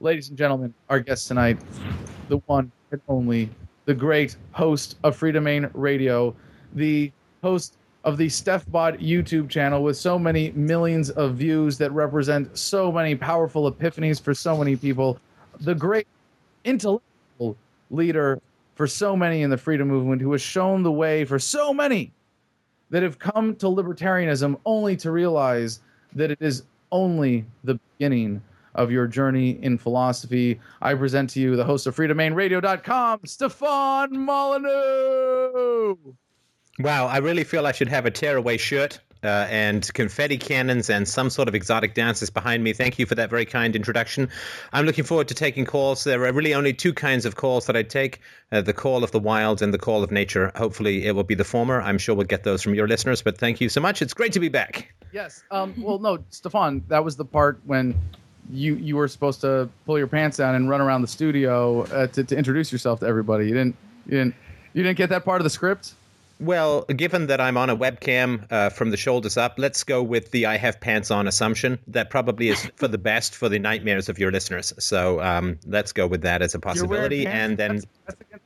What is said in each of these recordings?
ladies and gentlemen, our guest tonight, the one and only, the great host of Freedomain Radio, the host of the StefBot YouTube channel with so many millions of views that represent so many powerful epiphanies for so many people, the great intellectual leader for so many in the freedom movement who has shown the way for so many that have come to libertarianism only to realize that it is only the beginning of your journey in philosophy. I present to you the host of freedomainradio.com, Stefan Molyneux. Wow, I really feel I should have a tearaway shirt uh, and confetti cannons and some sort of exotic dances behind me. Thank you for that very kind introduction. I'm looking forward to taking calls. There are really only two kinds of calls that I take uh, the call of the wild and the call of nature. Hopefully, it will be the former. I'm sure we'll get those from your listeners, but thank you so much. It's great to be back. Yes. Um, well, no, Stefan, that was the part when you you were supposed to pull your pants down and run around the studio uh, to, to introduce yourself to everybody. You didn't you didn't you didn't get that part of the script. Well, given that I'm on a webcam uh, from the shoulders up, let's go with the I have pants on assumption. That probably is for the best for the nightmares of your listeners. So um, let's go with that as a possibility. And then. That's, that's, against,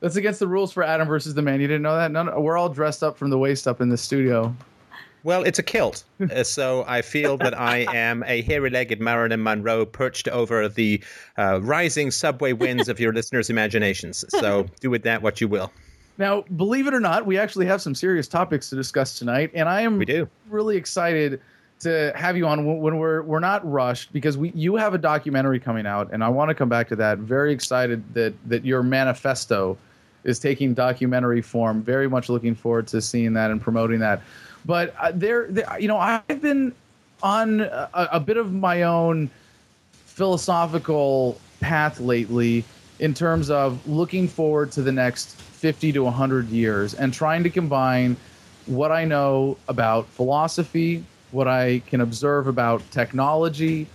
that's, against, the rules for Adam versus the Man. You didn't know that? No, we're all dressed up from the waist up in the studio. Well, it's a kilt. Uh, so I feel that I am a hairy legged Marilyn Monroe perched over the uh, rising subway winds of your listeners' imaginations. So do with that what you will. Now, believe it or not, we actually have some serious topics to discuss tonight, and I am we do. really excited to have you on when we're we're not rushed because we you have a documentary coming out, and I want to come back to that. Very excited that that your manifesto is taking documentary form. Very much looking forward to seeing that and promoting that. But uh, there, you know, I've been on a, a bit of my own philosophical path lately in terms of looking forward to the next 50 to 100 years and trying to combine what I know about philosophy, what I can observe about technology,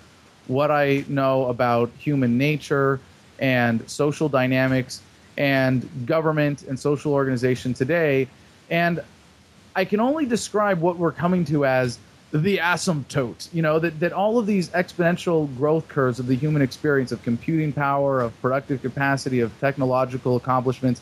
what I know about human nature and social dynamics and government and social organization today. And I can only describe what we're coming to as the asymptote. You know, that, that all of these exponential growth curves of the human experience, of computing power, of productive capacity, of technological accomplishments,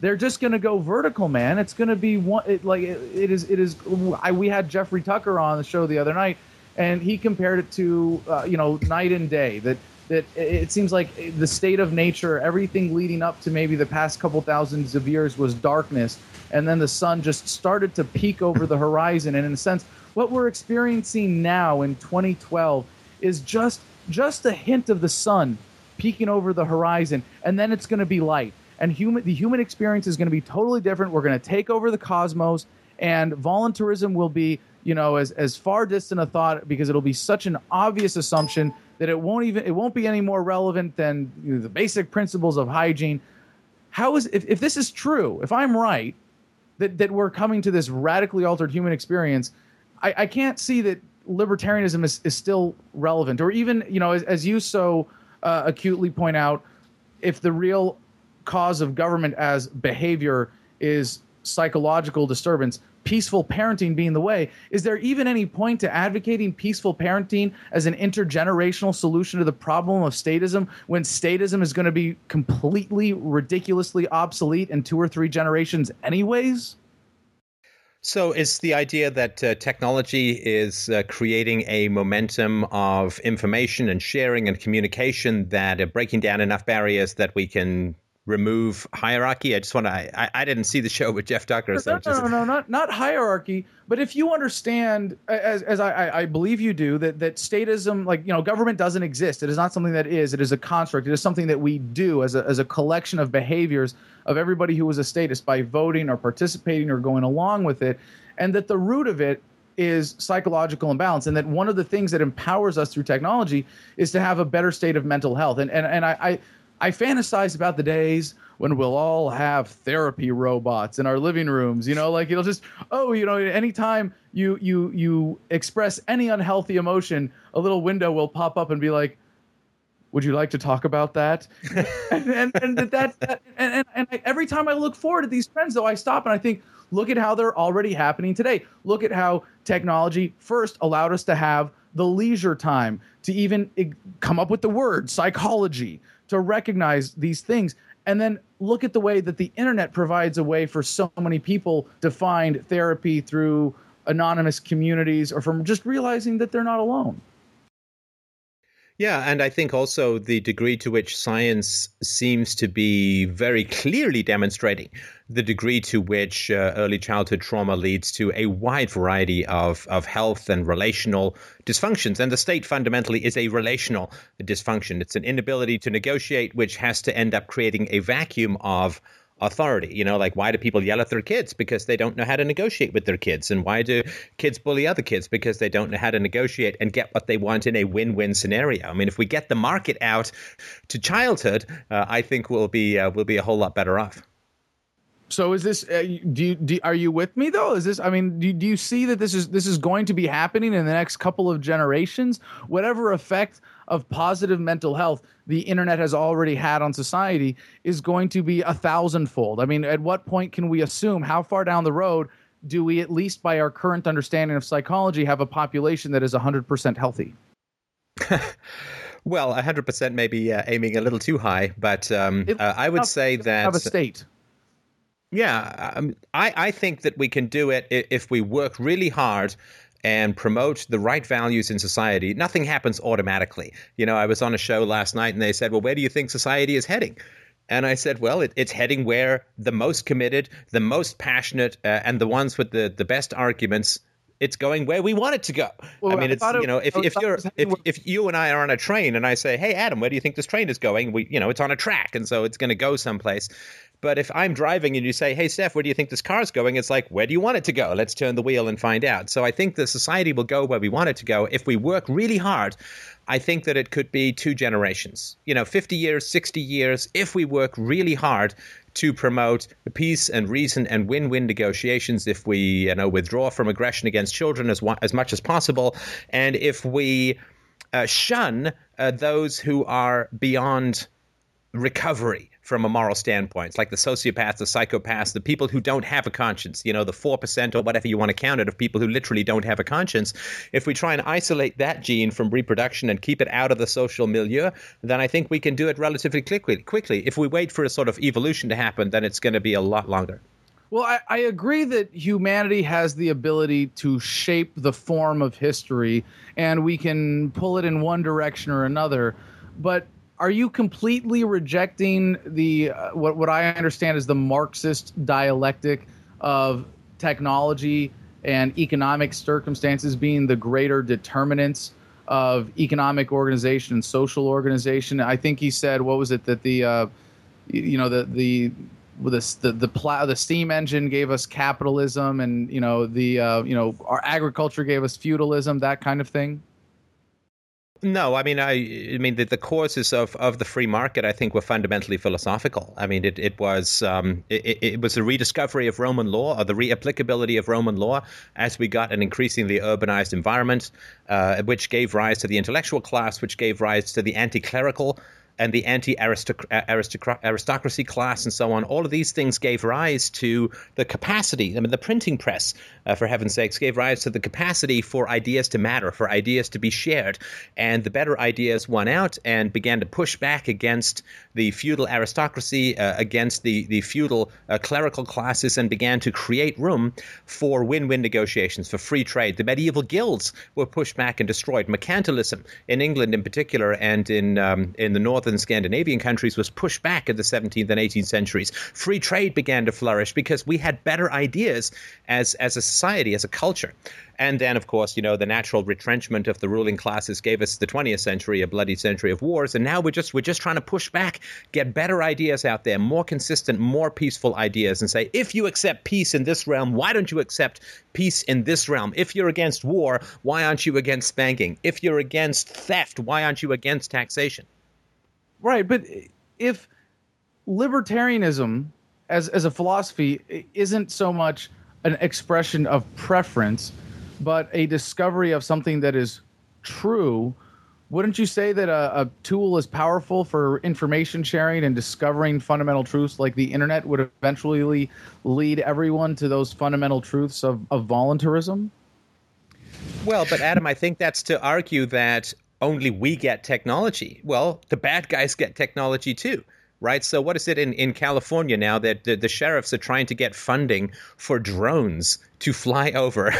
they're just going to go vertical, man. It's going to be one it, like it, it is. It is. I, we had Jeffrey Tucker on the show the other night, and he compared it to uh, you know night and day. That that it seems like the state of nature, everything leading up to maybe the past couple thousands of years was darkness, and then the sun just started to peek over the horizon. And in a sense, what we're experiencing now in 2012 is just just a hint of the sun peeking over the horizon, and then it's going to be light and human the human experience is going to be totally different. We're going to take over the cosmos, and voluntarism will be you know as as far distant a thought because it'll be such an obvious assumption that it won't even it won't be any more relevant than you know, the basic principles of hygiene. How is if, if this is true? If I'm right that that we're coming to this radically altered human experience, I, I can't see that libertarianism is, is still relevant or even you know as, as you so uh, acutely point out if the real cause of government as behavior is psychological disturbance, peaceful parenting being the way, is there even any point to advocating peaceful parenting as an intergenerational solution to the problem of statism when statism is going to be completely ridiculously obsolete in two or three generations, anyways? So, is the idea that uh, technology is uh, creating a momentum of information and sharing and communication that are breaking down enough barriers that we can remove hierarchy? I just want to. I, I didn't see the show with Jeff Tucker. No, so no, just, no, no, not not hierarchy. But if you understand, as as I, I believe you do, that that statism, like you know, government doesn't exist. It is not something that is. It is a construct. It is something that we do as a as a collection of behaviors of everybody who was a statist by voting or participating or going along with it, and that the root of it is psychological imbalance and that one of the things that empowers us through technology is to have a better state of mental health and and, and I, I I fantasize about the days when we'll all have therapy robots in our living rooms. You know, like it'll just oh, you know, anytime you you you express any unhealthy emotion, a little window will pop up and be like, "Would you like to talk about that?" and and, and that, that and, and and every time I look forward to these trends, though, I stop and I think, look at how they're already happening today. Look at how technology first allowed us to have the leisure time to even eh, come up with the word psychology to recognize these things. And then look at the way that the internet provides a way for so many people to find therapy through anonymous communities or from just realizing that they're not alone. Yeah, and I think also the degree to which science seems to be very clearly demonstrating the degree to which uh, early childhood trauma leads to a wide variety of, of health and relational dysfunctions. And the state fundamentally is a relational dysfunction. It's an inability to negotiate, which has to end up creating a vacuum of authority. You know, like why do people yell at their kids? Because they don't know how to negotiate with their kids. And why do kids bully other kids? Because they don't know how to negotiate and get what they want in a win win scenario. I mean, if we get the market out to childhood, uh, I think we'll be, uh, we'll be a whole lot better off. So is this? Uh, do, you, do are you with me though? Is this? I mean, do, do you see that this is this is going to be happening in the next couple of generations? Whatever effect of positive mental health the internet has already had on society is going to be a thousandfold. I mean, at what point can we assume how far down the road do we, at least by our current understanding of psychology, have a population that is 100% healthy? well, 100% may be uh, aiming a little too high, but um, uh, I would say that. Have a state. Yeah, um, I, I think that we can do it if we work really hard and promote the right values in society, nothing happens automatically. You know, I was on a show last night and they said, Well, where do you think society is heading? And I said, well, it, it's heading where the most committed, the most passionate, uh, and the ones with the, the best arguments it's going where we want it to go. Well, I mean, I it's you know, if, if you're if, if you and I are on a train and I say, hey Adam, where do you think this train is going? We you know, it's on a track, and so it's going to go someplace. But if I'm driving and you say, hey Steph, where do you think this car is going? It's like, where do you want it to go? Let's turn the wheel and find out. So I think the society will go where we want it to go if we work really hard. I think that it could be two generations, you know, 50 years, 60 years, if we work really hard to promote peace and reason and win-win negotiations if we you know withdraw from aggression against children as as much as possible and if we uh, shun uh, those who are beyond recovery from a moral standpoint, like the sociopaths, the psychopaths, the people who don't have a conscience, you know, the 4% or whatever you want to count it of people who literally don't have a conscience. If we try and isolate that gene from reproduction and keep it out of the social milieu, then I think we can do it relatively quickly. quickly. If we wait for a sort of evolution to happen, then it's going to be a lot longer. Well, I, I, agree that humanity has the ability to shape the form of history, and we can pull it in one direction or another. But are you completely rejecting the uh, what what I understand is the Marxist dialectic of technology and economic circumstances being the greater determinants of economic organization and social organization? I think he said what was it that the uh, you know the the the the the, plow, the steam engine gave us capitalism and you know the uh, you know our agriculture gave us feudalism that kind of thing no, I mean, I, I mean, the, the causes of, of the free market, I think, were fundamentally philosophical. I mean, it, it was um, it, it was a rediscovery of Roman law or the reapplicability of Roman law as we got an increasingly urbanized environment, uh, which gave rise to the intellectual class, which gave rise to the anti-clerical and the anti-aristocracy class and so on. All of these things gave rise to the capacity. I mean, the printing press, uh, for heaven's sakes, gave rise to the capacity for ideas to matter, for ideas to be shared. And the better ideas won out and began to push back against the feudal aristocracy, uh, against the, the feudal uh, clerical classes, and began to create room for win-win negotiations, for free trade. The medieval guilds were pushed back and destroyed. Mercantilism in England, in particular, and in um, in the north northern Scandinavian countries was pushed back in the 17th and 18th centuries. Free trade began to flourish because we had better ideas as, as a society, as a culture. And then, of course, you know, the natural retrenchment of the ruling classes gave us the 20th century, a bloody century of wars. And now we're just we're just trying to push back, get better ideas out there, more consistent, more peaceful ideas, and say, if you accept peace in this realm, why don't you accept peace in this realm? If you're against war, why aren't you against spanking? If you're against theft, why aren't you against taxation? Right, but if libertarianism as as a philosophy isn't so much an expression of preference, but a discovery of something that is true, wouldn't you say that a, a, tool as powerful for information sharing and discovering fundamental truths like the internet would eventually lead everyone to those fundamental truths of, of voluntarism? Well, but Adam, I think that's to argue that only we get technology. Well, the bad guys get technology too right? So what is it in, in California now that the, the sheriffs are trying to get funding for drones to fly over,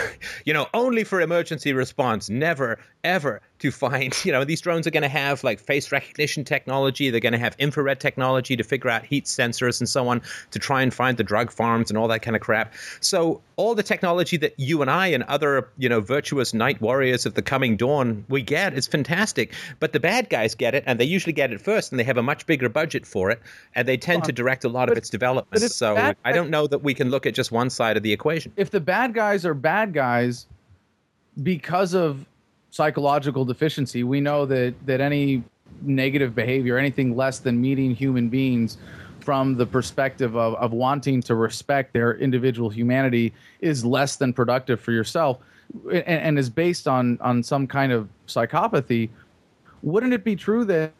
you know, only for emergency response, never, ever to find, you know, these drones are going to have like face recognition technology. They're going to have infrared technology to figure out heat sensors and so on to try and find the drug farms and all that kind of crap. So all the technology that you and I and other, you know, virtuous night warriors of the coming dawn we get is fantastic. But the bad guys get it and they usually get it first and they have a much bigger budget for it and they tend to direct a lot of its development. So I don't know that we can look at just one side of the equation. If the bad guys are bad guys because of psychological deficiency. We know that that any negative behavior, anything less than meeting human beings from the perspective of, of wanting to respect their individual humanity is less than productive for yourself and, and is based on on some kind of psychopathy. Wouldn't it be true that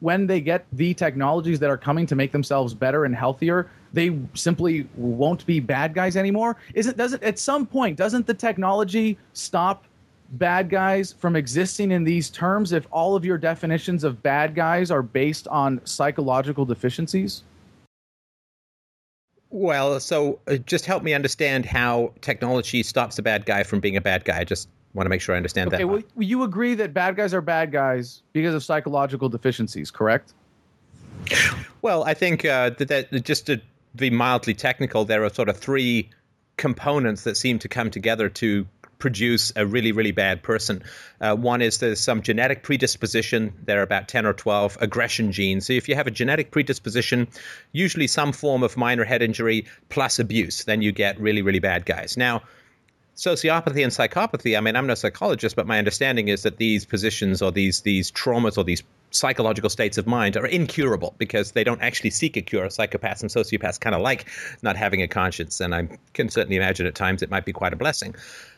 when they get the technologies that are coming to make themselves better and healthier, they simply won't be bad guys anymore. Isn't doesn't at some point doesn't the technology stop bad guys from existing in these terms if all of your definitions of bad guys are based on psychological deficiencies? Well, so uh, just help me understand how technology stops a bad guy from being a bad guy. I just want to make sure I understand okay, that. Well, you agree that bad guys are bad guys because of psychological deficiencies, correct? Well, I think uh, that, that just to be mildly technical, there are sort of three components that seem to come together to produce a really, really bad person. Uh, one is there's some genetic predisposition. There are about 10 or 12 aggression genes. So if you have a genetic predisposition, usually some form of minor head injury plus abuse, then you get really, really bad guys. Now, sociopathy and psychopathy, I mean, I'm no psychologist, but my understanding is that these positions or these these traumas or these psychological states of mind are incurable because they don't actually seek a cure. Psychopaths and sociopaths kind of like not having a conscience, and I can certainly imagine at times it might be quite a blessing.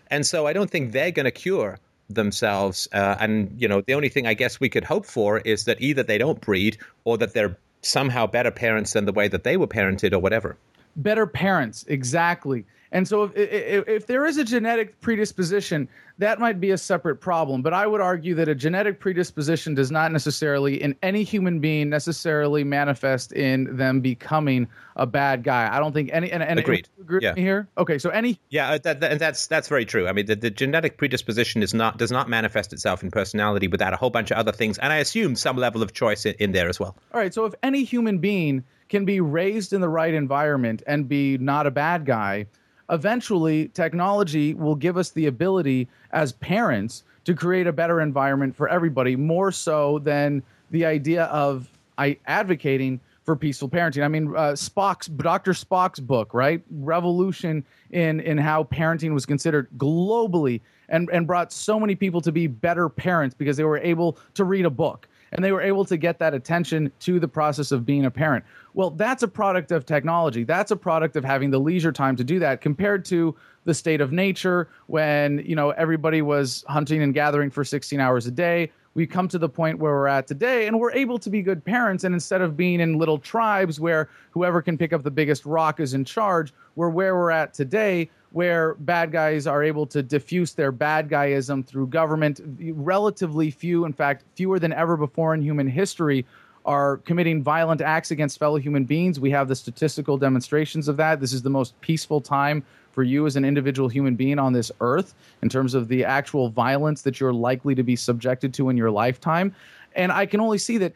And so I don't think they're going to cure themselves. Uh, and you know, the only thing I guess we could hope for is that either they don't breed or that they're somehow better parents than the way that they were parented or whatever. Better parents, exactly. And so, if, if, if, there is a genetic predisposition, that might be a separate problem. But I would argue that a genetic predisposition does not necessarily, in any human being, necessarily manifest in them becoming a bad guy. I don't think any. And, and Agreed. Agree yeah. Here. Okay. So any. Yeah, uh, that, that, and that's that's very true. I mean, the, the genetic predisposition is not does not manifest itself in personality without a whole bunch of other things, and I assume some level of choice in, in there as well. All right. So if any human being can be raised in the right environment and be not a bad guy eventually technology will give us the ability as parents to create a better environment for everybody more so than the idea of I advocating for peaceful parenting. I mean, uh, Spock's Dr. Spock's book, right? Revolution in in how parenting was considered globally, and and brought so many people to be better parents because they were able to read a book and they were able to get that attention to the process of being a parent. Well, that's a product of technology. That's a product of having the leisure time to do that compared to the state of nature when, you know, everybody was hunting and gathering for 16 hours a day. We come to the point where we're at today and we're able to be good parents and instead of being in little tribes where whoever can pick up the biggest rock is in charge, we're where we're at today where bad guys are able to diffuse their bad guyism through government. Relatively few, in fact, fewer than ever before in human history, are committing violent acts against fellow human beings. We have the statistical demonstrations of that. This is the most peaceful time for you as an individual human being on this earth in terms of the actual violence that you're likely to be subjected to in your lifetime. And I can only see that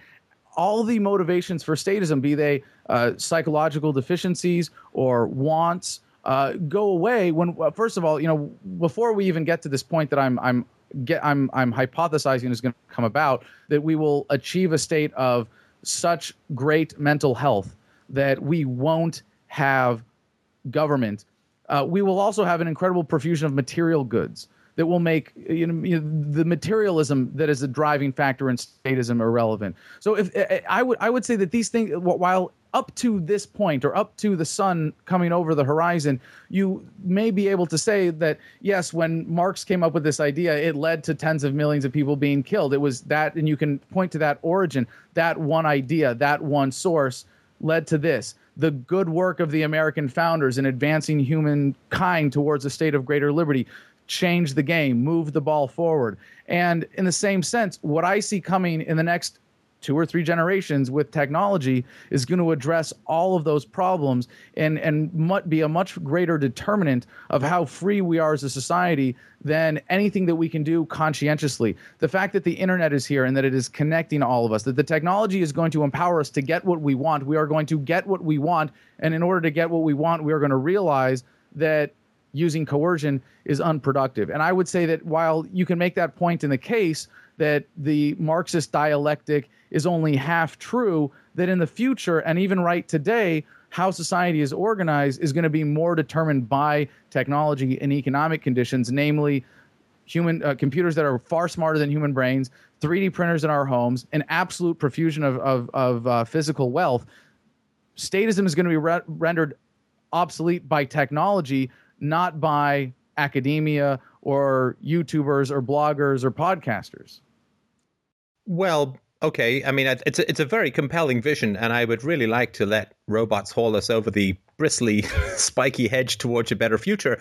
all the motivations for statism, be they uh, psychological deficiencies or wants, uh, go away when first of all, you know, before we even get to this point that I'm I'm get I'm I'm hypothesizing is going to come about that we will achieve a state of such great mental health that we won't have government. Uh, we will also have an incredible profusion of material goods that will make you know, you know, the materialism that is a driving factor in statism irrelevant. So if I would I would say that these things while up to this point or up to the sun coming over the horizon, you may be able to say that, yes, when Marx came up with this idea, it led to tens of millions of people being killed. It was that, and you can point to that origin, that one idea, that one source led to this. The good work of the American founders in advancing humankind towards a state of greater liberty changed the game, moved the ball forward. And in the same sense, what I see coming in the next two or three generations with technology is going to address all of those problems and and be a much greater determinant of how free we are as a society than anything that we can do conscientiously. The fact that the internet is here and that it is connecting all of us, that the technology is going to empower us to get what we want. We are going to get what we want, and in order to get what we want, we are going to realize that using coercion is unproductive. And I would say that while you can make that point in the case that the Marxist dialectic is only half true, that in the future and even right today, how society is organized is going to be more determined by technology and economic conditions, namely human uh, computers that are far smarter than human brains, 3D printers in our homes, an absolute profusion of, of, of uh, physical wealth. Statism is going to be re- rendered obsolete by technology, not by academia or YouTubers or bloggers or podcasters. Well, okay. I mean, it's a, it's a very compelling vision, and I would really like to let robots haul us over the bristly, spiky hedge towards a better future.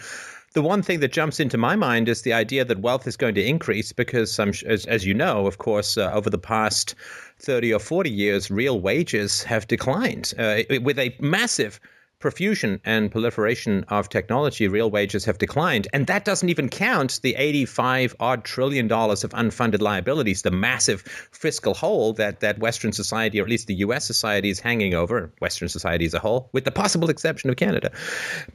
The one thing that jumps into my mind is the idea that wealth is going to increase because, as, as you know, of course, uh, over the past 30 or 40 years, real wages have declined uh, with a massive profusion and proliferation of technology, real wages have declined. And that doesn't even count the 85 odd trillion dollars of unfunded liabilities, the massive fiscal hole that, that Western society, or at least the US society, is hanging over, Western society as a whole, with the possible exception of Canada.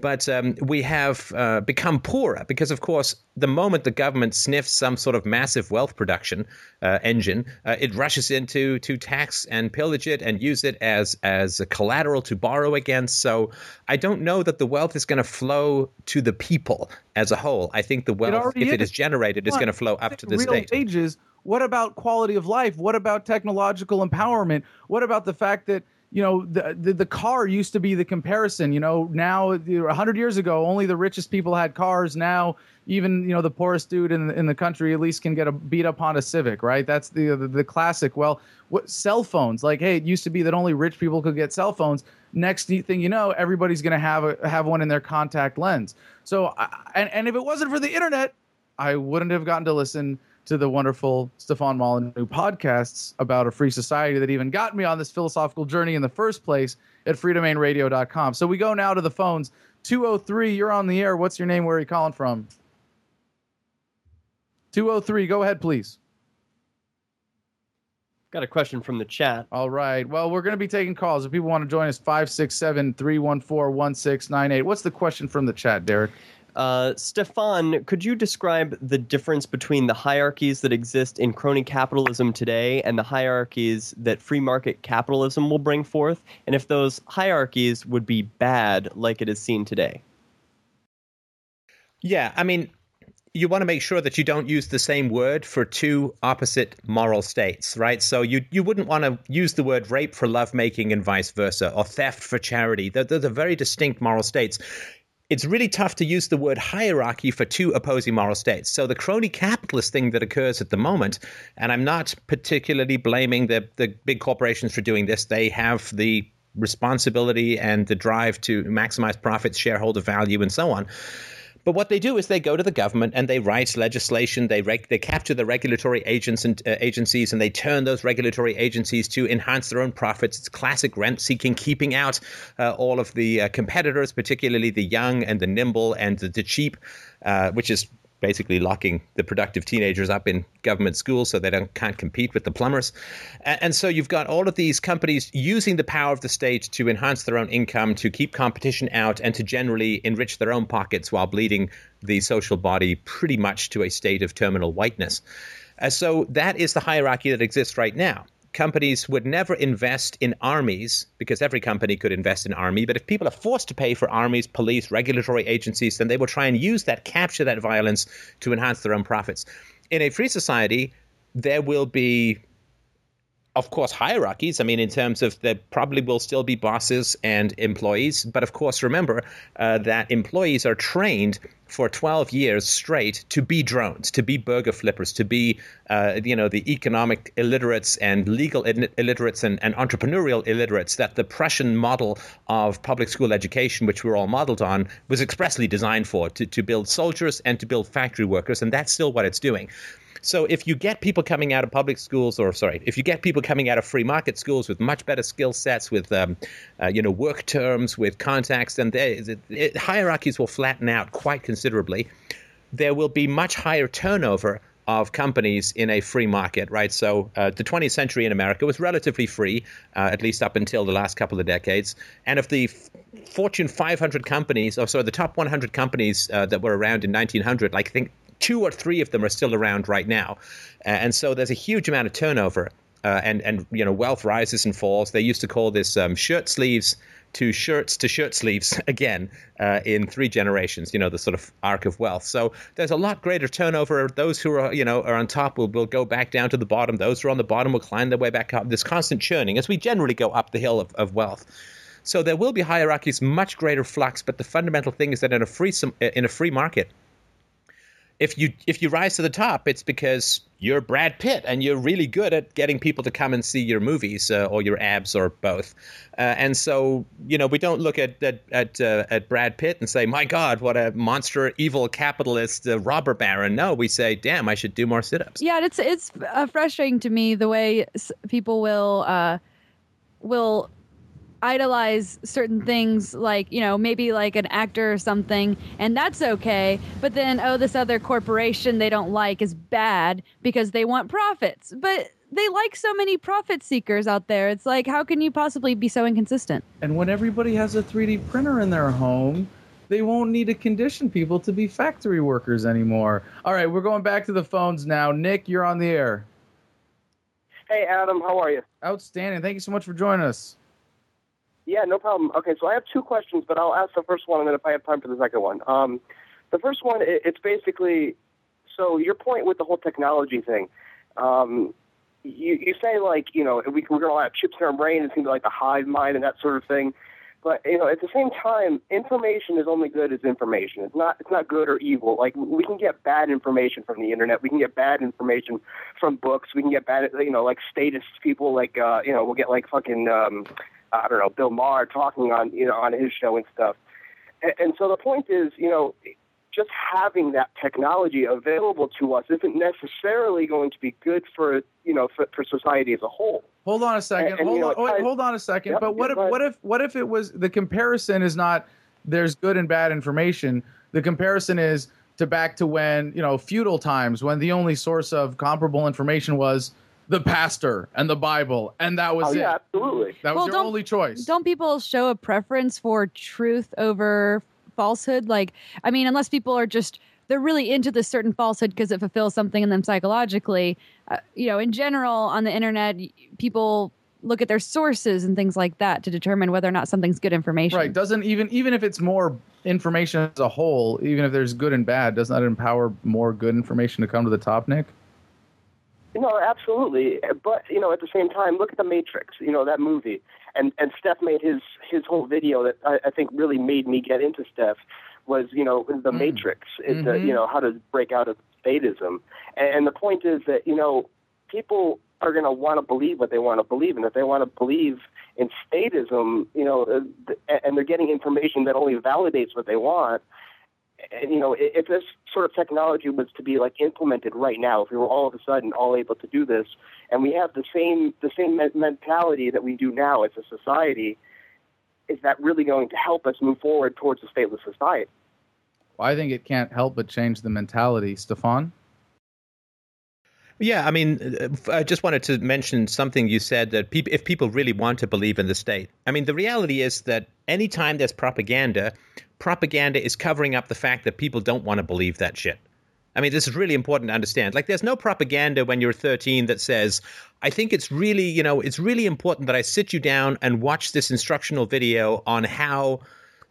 But um, we have uh, become poorer because, of course, the moment the government sniffs some sort of massive wealth production uh, engine, uh, it rushes into to tax and pillage it and use it as, as a collateral to borrow against. So I don't know that the wealth is going to flow to the people as a whole. I think the wealth, it if is. it is generated, is going to flow up to the real state. Wages. What about quality of life? What about technological empowerment? What about the fact that you know the, the, the car used to be the comparison you know now 100 years ago only the richest people had cars. Now even you know the poorest dude in in the country at least can get a beat up Honda Civic right? That's the, the the classic. Well what cell phones like hey it used to be that only rich people could get cell phones. Next thing you know everybody's going to have a have one in their contact lens. So and and if it wasn't for the internet I wouldn't have gotten to listen to the wonderful Stefan Molyneux podcasts about a free society that even got me on this philosophical journey in the first place at freedomainradio.com. So we go now to the phones. 203, you're on the air. What's your name? Where are you calling from? 203, go ahead, please. Got a question from the chat. All right. Well, we're going to be taking calls. If people want to join us, 567 314 1698. What's the question from the chat, Derek? Uh, Stefan, could you describe the difference between the hierarchies that exist in crony capitalism today and the hierarchies that free market capitalism will bring forth, and if those hierarchies would be bad like it is seen today? Yeah, I mean, you want to make sure that you don't use the same word for two opposite moral states, right? So you you wouldn't want to use the word rape for lovemaking and vice versa, or theft for charity. They're, they're very distinct moral states it's really tough to use the word hierarchy for two opposing moral states. So the crony capitalist thing that occurs at the moment, and I'm not particularly blaming the, the big corporations for doing this, they have the responsibility and the drive to maximize profits, shareholder value, and so on. But what they do is they go to the government and they write legislation. They reg- they capture the regulatory agents and uh, agencies and they turn those regulatory agencies to enhance their own profits. It's classic rent seeking, keeping out uh, all of the uh, competitors, particularly the young and the nimble and the, the cheap, uh, which is basically locking the productive teenagers up in government schools so they don't can't compete with the plumbers. And, so you've got all of these companies using the power of the state to enhance their own income, to keep competition out, and to generally enrich their own pockets while bleeding the social body pretty much to a state of terminal whiteness. Uh, so that is the hierarchy that exists right now companies would never invest in armies because every company could invest in army but if people are forced to pay for armies police regulatory agencies then they will try and use that capture that violence to enhance their own profits. In a free society there will be of course hierarchies i mean in terms of there probably will still be bosses and employees but of course remember uh, that employees are trained for 12 years straight to be drones, to be burger flippers, to be, uh, you know, the economic illiterates and legal illiterates and, and, entrepreneurial illiterates that the Prussian model of public school education, which we're all modeled on, was expressly designed for, to, to build soldiers and to build factory workers. And that's still what it's doing. So if you get people coming out of public schools, or sorry, if you get people coming out of free market schools with much better skill sets, with um, uh, you know work terms, with contacts, then it, it, hierarchies will flatten out quite considerably. There will be much higher turnover of companies in a free market, right? So uh, the 20th century in America was relatively free, uh, at least up until the last couple of decades. And if the f- Fortune 500 companies, or sorry, the top 100 companies uh, that were around in 1900, like I think two or three of them are still around right now, uh, and so there's a huge amount of turnover. Uh, and and you know wealth rises and falls. They used to call this um, shirt sleeves to shirts to shirt sleeves again uh, in three generations. You know the sort of arc of wealth. So there's a lot greater turnover. Those who are you know are on top will, will go back down to the bottom. Those who are on the bottom will climb their way back up. This constant churning as we generally go up the hill of, of wealth. So there will be hierarchies, much greater flux. But the fundamental thing is that in a free in a free market if you if you rise to the top, it's because you're Brad Pitt and you're really good at getting people to come and see your movies uh, or your abs or both. Uh, and so, you know, we don't look at at at, uh, at, Brad Pitt and say, "My God, what a monster, evil capitalist uh, robber baron." No, we say, "Damn, I should do more sit-ups." Yeah, it's it's uh, frustrating to me the way people will uh, will idolize certain things like you know maybe like an actor or something and that's okay. But then oh this other corporation they don't like is bad because they want profits. But they like so many profit seekers out there. It's like how can you possibly be so inconsistent? And when everybody has a 3d printer in their home they won't need to condition people to be factory workers anymore. All right we're going back to the phones now. Nick you're on the air. Hey adam how are you? Outstanding. Thank you so much for joining us yeah, no problem. Okay, so I have two questions, but I'll ask the first one, and then if I have time for the second one. Um, the first one, it, it's basically so your point with the whole technology thing. Um, you, you say like you know we, we're going to have chips in our brain. It's going to be like the hive mind and that sort of thing. But you know, at the same time, information is only good as information. It's not it's not good or evil. Like we can get bad information from the internet. We can get bad information from books. We can get bad you know like status people. Like uh, you know we'll get like fucking um, I don't know, Bill Maher talking on, you know, on his show and stuff. And, and so the point is, you know, just having that technology available to us isn't necessarily going to be good for, you know, for, for society as a whole. Hold on a second. And, and, hold, you know, on, wait, hold on a second. Yep, but what if, what if, what if it was the comparison is not there's good and bad information. The comparison is to back to when, you know, feudal times when the only source of comparable information was the pastor and the Bible, and that was oh, it. Yeah, absolutely. That was well, your only choice. Don't people show a preference for truth over falsehood? Like, I mean, unless people are just they're really into this certain falsehood because it fulfills something in them psychologically. Uh, you know, in general, on the internet, people look at their sources and things like that to determine whether or not something's good information. Right. Doesn't even even if it's more information as a whole, even if there's good and bad, doesn't that empower more good information to come to the top, Nick? No, absolutely. But you know, at the same time, look at the Matrix. You know that movie, and and Steph made his his whole video that I, I think really made me get into Steph was you know the mm. Matrix. It, mm-hmm. uh, you know how to break out of statism, and, and the point is that you know people are going to want to believe what they want to believe, and if they want to believe in statism, you know, uh, and they're getting information that only validates what they want, you know, if this sort of technology was to be like implemented right now, if we were all of a sudden all able to do this, and we have the same the same mentality that we do now as a society, is that really going to help us move forward towards a stateless society? Well, I think it can't help but change the mentality, Stefan. Yeah, I mean, uh, I just wanted to mention something you said that pe- if people really want to believe in the state, I mean, the reality is that anytime there's propaganda, propaganda is covering up the fact that people don't want to believe that shit. I mean, this is really important to understand. Like, there's no propaganda when you're 13 that says, I think it's really, you know, it's really important that I sit you down and watch this instructional video on how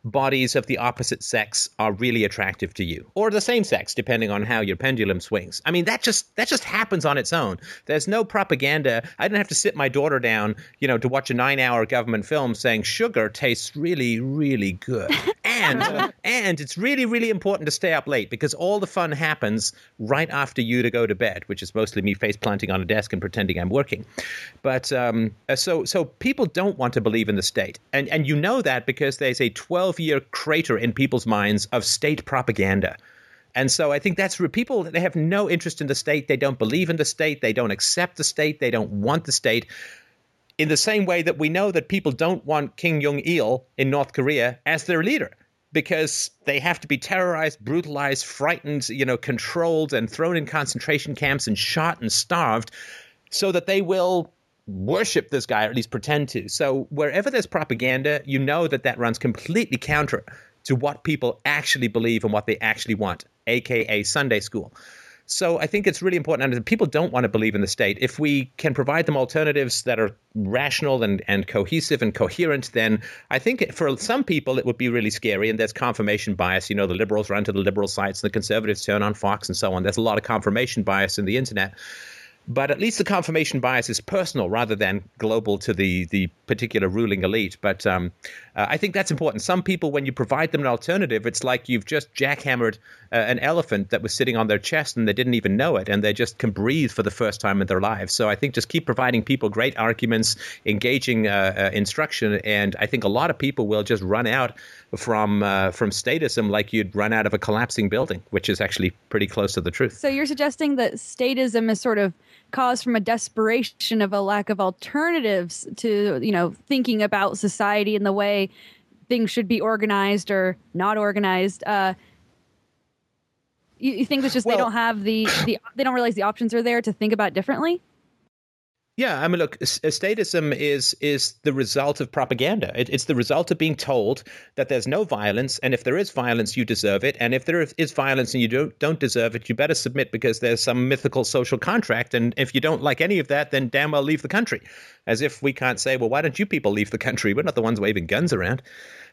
bodies of the opposite sex are really attractive to you. Or the same sex depending on how your pendulum swings. I mean that just that just happens on its own. There's no propaganda. I didn't have to sit my daughter down you know to watch a 9 hour government film saying sugar tastes really really good. And and it's really really important to stay up late because all the fun happens right after you to go to bed, which is mostly me face planting on a desk and pretending I'm working. But um, uh, so so people don't want to believe in the state, and and you know that because there's a 12 year crater in people's minds of state propaganda. And so I think that's where people they have no interest in the state. They don't believe in the state. They don't accept the state. They don't want the state. In the same way that we know that people don't want Kim Jong Il in North Korea as their leader because they have to be terrorized, brutalized, frightened, you know, controlled and thrown in concentration camps and shot and starved so that they will worship this guy or at least pretend to. So wherever there's propaganda, you know that that runs completely counter to what people actually believe and what they actually want, aka Sunday school. So I think it's really important. And people don't want to believe in the state. If we can provide them alternatives that are rational and, and cohesive and coherent, then I think for some people it would be really scary. And there's confirmation bias. You know, the liberals run to the liberal sites, and the conservatives turn on Fox and so on. There's a lot of confirmation bias in the internet but at least the confirmation bias is personal rather than global to the the particular ruling elite. But um, uh, I think that's important. Some people, when you provide them an alternative, it's like you've just jackhammered uh, an elephant that was sitting on their chest and they didn't even know it, and they just can breathe for the first time in their lives. So I think just keep providing people great arguments, engaging uh, uh instruction, and I think a lot of people will just run out from uh, from statism like you'd run out of a collapsing building, which is actually pretty close to the truth. So you're suggesting that statism is sort of caused from a desperation of a lack of alternatives to you know thinking about society and the way things should be organized or not organized. Uh, you, you think it's just well, they don't have the, the they don't realize the options are there to think about differently? Yeah, I mean, look, statism is is the result of propaganda. It, it's the result of being told that there's no violence, and if there is violence, you deserve it, and if there is violence and you don't don't deserve it, you better submit because there's some mythical social contract, and if you don't like any of that, then damn well leave the country. As if we can't say, well, why don't you people leave the country? We're not the ones waving guns around.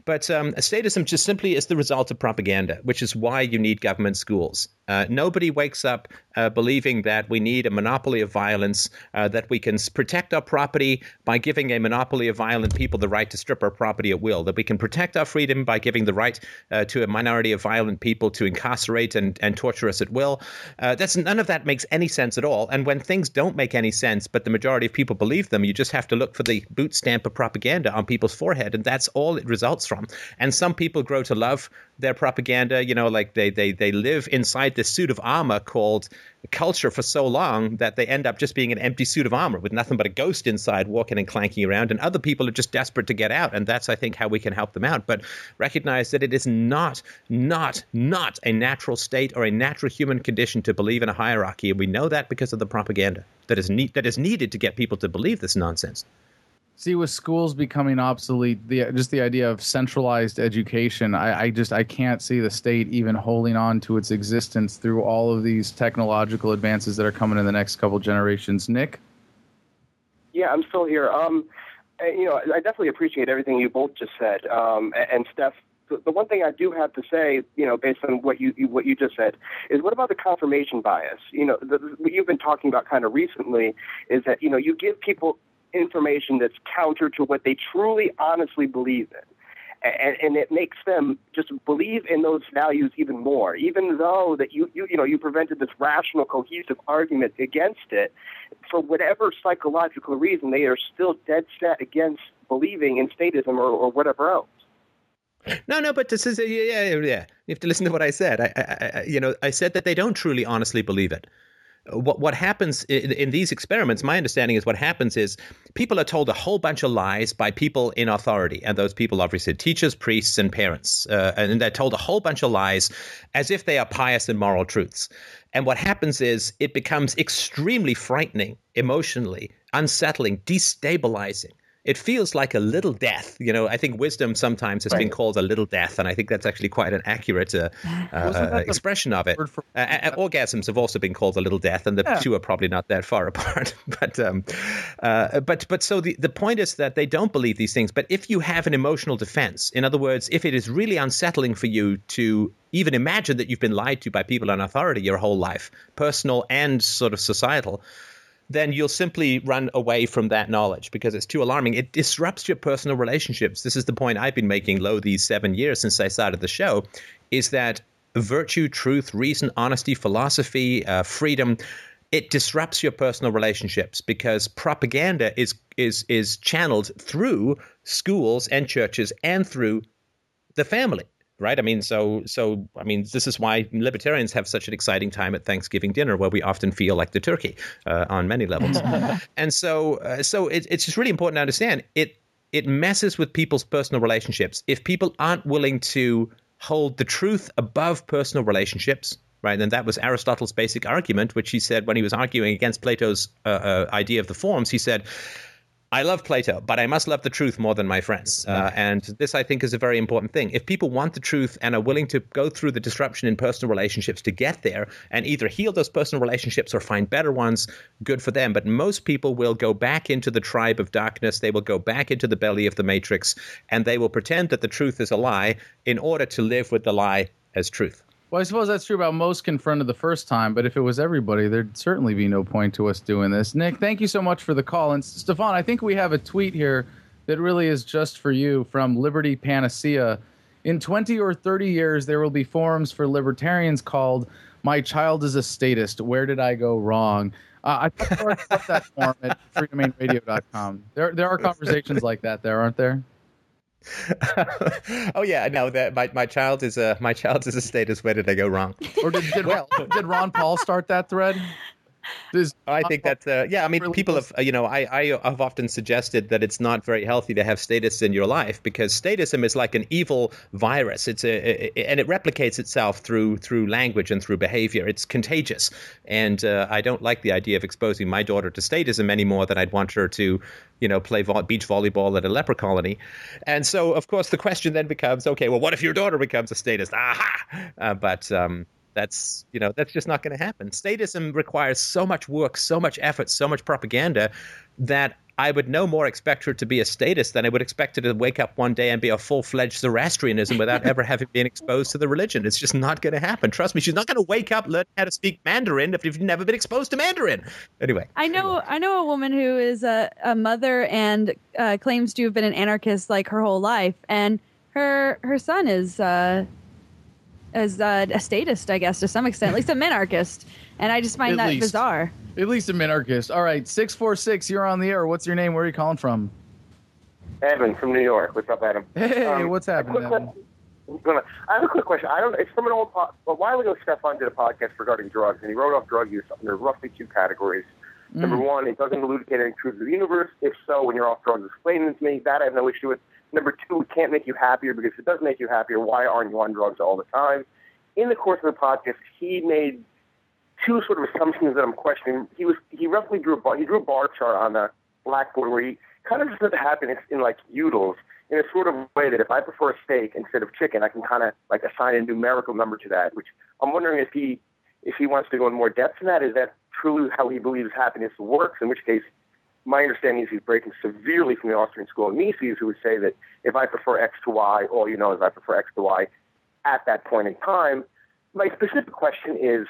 But um, statism just simply is the result of propaganda, which is why you need government schools. Uh, nobody wakes up uh, believing that we need a monopoly of violence, uh, that we can protect our property by giving a monopoly of violent people the right to strip our property at will, that we can protect our freedom by giving the right uh, to a minority of violent people to incarcerate and, and torture us at will. Uh, that's none of that makes any sense at all. And when things don't make any sense, but the majority of people believe them, you just have to look for the boot stamp of propaganda on people's forehead, and that's all it results from from. And some people grow to love their propaganda. You know, like they they they live inside this suit of armor called culture for so long that they end up just being an empty suit of armor with nothing but a ghost inside walking and clanking around. And other people are just desperate to get out. And that's I think how we can help them out. But recognize that it is not not not a natural state or a natural human condition to believe in a hierarchy. And we know that because of the propaganda that is ne- that is needed to get people to believe this nonsense. See, with schools becoming obsolete, the just the idea of centralized education, I, I, just I can't see the state even holding on to its existence through all of these technological advances that are coming in the next couple generations. Nick. Yeah, I'm still here. Um, you know, I definitely appreciate everything you both just said. Um, and Steph, the one thing I do have to say, you know, based on what you, what you just said, is what about the confirmation bias? You know, the, what you've been talking about kind of recently is that you know you give people information that's counter to what they truly, honestly believe in. And, and, it makes them just believe in those values even more, even though that you, you you know you prevented this rational, cohesive argument against it. For whatever psychological reason, they are still dead set against believing in statism or, or whatever else. No, no, but this is yeah, yeah, yeah. You have to listen to what I said. I, I, I, you know, I said that they don't truly, honestly believe it what what happens in, in, these experiments, my understanding is what happens is people are told a whole bunch of lies by people in authority, and those people obviously teachers, priests, and parents, uh, and they're told a whole bunch of lies as if they are pious and moral truths. And what happens is it becomes extremely frightening, emotionally unsettling, destabilizing it feels like a little death. You know, I think wisdom sometimes has right. been called a little death, and I think that's actually quite an accurate uh, uh, expression of it. For- uh, orgasms have also been called a little death, and the yeah. two are probably not that far apart. but um, uh, but but so the the point is that they don't believe these things. But if you have an emotional defense, in other words, if it is really unsettling for you to even imagine that you've been lied to by people in authority your whole life, personal and sort of societal then you'll simply run away from that knowledge because it's too alarming. It disrupts your personal relationships. This is the point I've been making lo these seven years since I started the show, is that virtue, truth, reason, honesty, philosophy, uh, freedom, it disrupts your personal relationships because propaganda is is is channeled through schools and churches and through the family right? I mean, so so I mean, this is why libertarians have such an exciting time at Thanksgiving dinner, where we often feel like the turkey uh, on many levels. and so uh, so it, it's just really important to understand it. It messes with people's personal relationships if people aren't willing to hold the truth above personal relationships. Right, and that was Aristotle's basic argument, which he said when he was arguing against Plato's uh, uh idea of the forms. He said, I love Plato, but I must love the truth more than my friends. Uh, and this, I think, is a very important thing. If people want the truth and are willing to go through the disruption in personal relationships to get there and either heal those personal relationships or find better ones, good for them. But most people will go back into the tribe of darkness. They will go back into the belly of the matrix and they will pretend that the truth is a lie in order to live with the lie as truth. Well, I suppose that's true about most confronted the first time, but if it was everybody, there'd certainly be no point to us doing this. Nick, thank you so much for the call. And Stefan, I think we have a tweet here that really is just for you from Liberty Panacea. In 20 or 30 years, there will be forums for libertarians called My Child is a Statist. Where did I go wrong? Uh, I thought that forum at freedomainradio.com. There, there are conversations like that there, aren't there? oh yeah, no. That my, my child is a my child is a status. Where did I go wrong? Or did did, well, did Ron Paul start that thread? I think that's uh, yeah. I mean, people have uh, you know I I have often suggested that it's not very healthy to have status in your life because statism is like an evil virus. It's a, a and it replicates itself through through language and through behavior. It's contagious, and uh, I don't like the idea of exposing my daughter to statism any more than I'd want her to you know play vo- beach volleyball at a leper colony. And so of course the question then becomes okay, well, what if your daughter becomes a statist? Aha! Uh, but um, that's you know that's just not going to happen. Statism requires so much work, so much effort, so much propaganda that I would no more expect her to be a statist than I would expect her to wake up one day and be a full fledged Zoroastrianism without ever having been exposed to the religion. It's just not going to happen. Trust me, she's not going to wake up learn how to speak Mandarin if you've never been exposed to Mandarin. Anyway, I know I know a woman who is a, a mother and uh, claims to have been an anarchist like her whole life, and her her son is. Uh, as uh, a statist, I guess, to some extent, at least a minarchist. And I just find at that least. bizarre. At least a minarchist. All right, 646, you're on the air. What's your name? Where are you calling from? Evan from New York. What's up, Adam? Hey, um, what's happening, Evan? I have a quick question. I don't. It's from an old. Po- a while ago, Stefan did a podcast regarding drugs, and he wrote off drug use under roughly two categories. Mm. Number one, it doesn't elucidate any truths of the universe. If so, when you're off drugs, explain it to me. That I have no issue with. Number two, it can't make you happier because if it does make you happier, why aren't you on drugs all the time? In the course of the podcast, he made two sort of assumptions that I'm questioning. He was he roughly drew a bar, he drew a bar chart on the blackboard where he kind of just said happiness in like oodles in a sort of way that if I prefer a steak instead of chicken, I can kind of like assign a numerical number to that. Which I'm wondering if he if he wants to go in more depth in that. Is that truly how he believes happiness works? In which case, my understanding is he's breaking severely from the Austrian school of Mises, who would say that if I prefer X to Y, all you know is I prefer X to Y at that point in time. My specific question is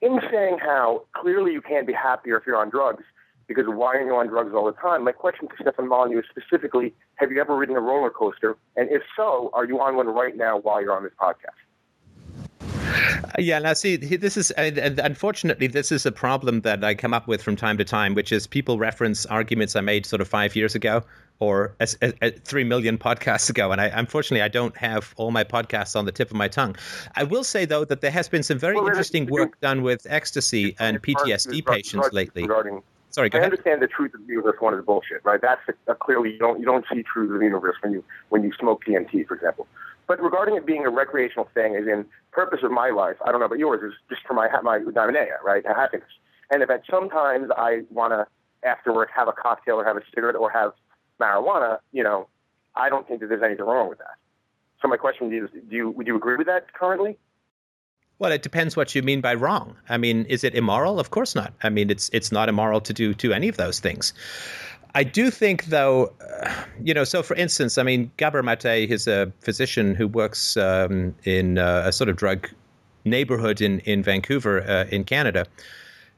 in saying how clearly you can't be happier if you're on drugs, because why are you on drugs all the time? My question to Stefan Molyneux is specifically, have you ever ridden a roller coaster? And if so, are you on one right now while you're on this podcast? Yeah, now see, this is unfortunately this is a problem that I come up with from time to time, which is people reference arguments I made sort of five years ago or a, a, a three million podcasts ago, and I, unfortunately I don't have all my podcasts on the tip of my tongue. I will say though that there has been some very well, interesting work done with ecstasy and PTSD patients lately. Regarding, Sorry, go I understand the truth of the universe one is bullshit, right? That's a, clearly you don't you don't see truth of the universe when you when you smoke DMT, for example. But regarding it being a recreational thing, as in purpose of my life, I don't know about yours, is just for my my eudaimonia, right? Happiness. And if at sometimes I want to after work have a cocktail or have a cigarette or have marijuana, you know, I don't think that there's anything wrong with that. So my question is, do you would you agree with that currently? Well, it depends what you mean by wrong. I mean, is it immoral? Of course not. I mean, it's it's not immoral to do to any of those things. I do think, though, uh, you know, so for instance, I mean, Gabor Mate is a physician who works um, in uh, a sort of drug neighborhood in, in Vancouver, uh, in Canada.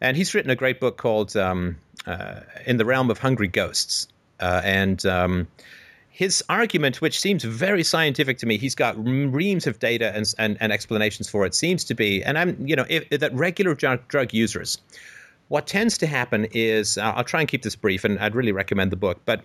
and he's written a great book called um, uh, "In the Realm of Hungry Ghosts," uh, and um, his argument, which seems very scientific to me, he's got reams of data and, and, and explanations for it, seems to be, and I'm, you know, if, that regular drug users, what tends to happen is, uh, I'll try and keep this brief, and I'd really recommend the book, but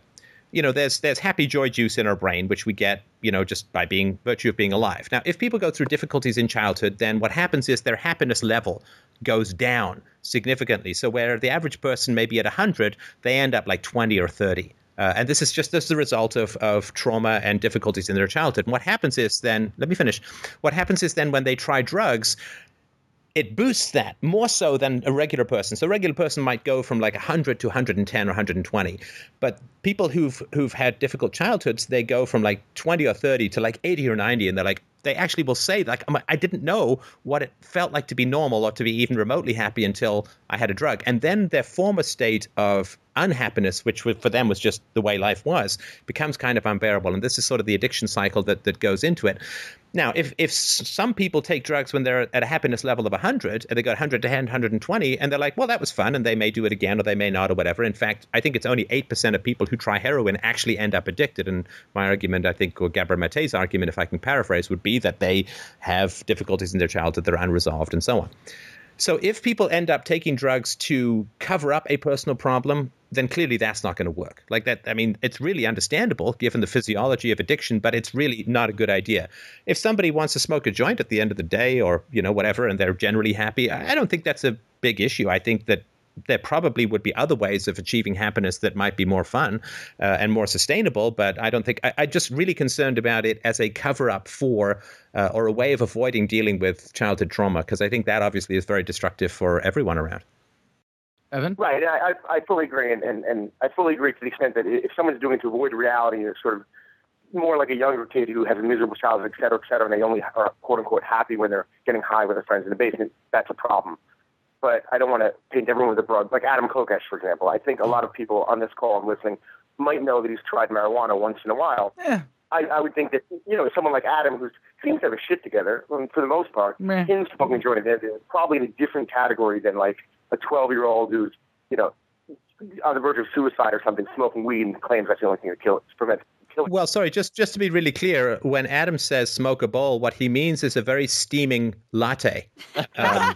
you know, there's there's happy joy juice in our brain, which we get, you know, just by being virtue of being alive. Now, if people go through difficulties in childhood, then what happens is their happiness level goes down significantly. So where the average person may be at 100, they end up like 20 or 30. Uh, and this is just as a result of, of trauma and difficulties in their childhood. And what happens is then, let me finish. What happens is then when they try drugs, it boosts that more so than a regular person. So a regular person might go from like 100 to 110 or 120. But people who've who've had difficult childhoods, they go from like 20 or 30 to like 80 or 90 and they're like they actually will say like I didn't know what it felt like to be normal or to be even remotely happy until I had a drug. And then their former state of unhappiness, which for them was just the way life was, becomes kind of unbearable. And this is sort of the addiction cycle that, that goes into it. Now, if, if some people take drugs when they're at a happiness level of 100, and they got 100 to 120, and they're like, well, that was fun, and they may do it again or they may not or whatever. In fact, I think it's only 8% of people who try heroin actually end up addicted. And my argument, I think, or Gabor Mate's argument, if I can paraphrase, would be that they have difficulties in their childhood that are unresolved and so on. So if people end up taking drugs to cover up a personal problem, then clearly that's not going to work. Like that, I mean, it's really understandable given the physiology of addiction, but it's really not a good idea. If somebody wants to smoke a joint at the end of the day or, you know, whatever, and they're generally happy, I don't think that's a big issue. I think that there probably would be other ways of achieving happiness that might be more fun uh, and more sustainable. But I don't think I, am just really concerned about it as a cover up for uh, or a way of avoiding dealing with childhood trauma because I think that obviously is very destructive for everyone around. Evan? Right. I, I fully agree. And, and, and I fully agree to the extent that if someone's doing it to avoid reality, it's sort of more like a younger kid who has a miserable childhood, et cetera, et cetera, and they only are quote unquote happy when they're getting high with their friends in the basement, that's a problem but I don't want to paint everyone with a broad, like Adam Kokesh, for example. I think a lot of people on this call and listening might know that he's tried marijuana once in a while. Yeah. I, I would think that, you know, someone like Adam, who seems to have a shit together, I mean, for the most part, Meh. him smoking joint is probably in a different category than like a 12 year old who's, you know, on the verge of suicide or something, smoking weed and claims that's the only thing that kills, prevents well, sorry, just just to be really clear, when Adam says smoke a bowl, what he means is a very steaming latte. Um,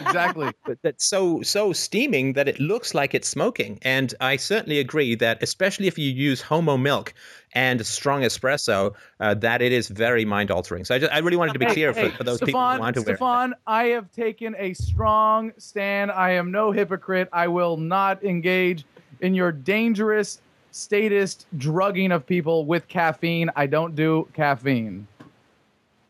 exactly. That's so so steaming that it looks like it's smoking. And I certainly agree that, especially if you use homo milk and strong espresso, uh, that it is very mind altering. So I, just, I really wanted to be clear hey, for, for, those Stefan, people who want to wear. Stefan, I have taken a strong stand. I am no hypocrite. I will not engage in your dangerous statist drugging of people with caffeine. I don't do caffeine.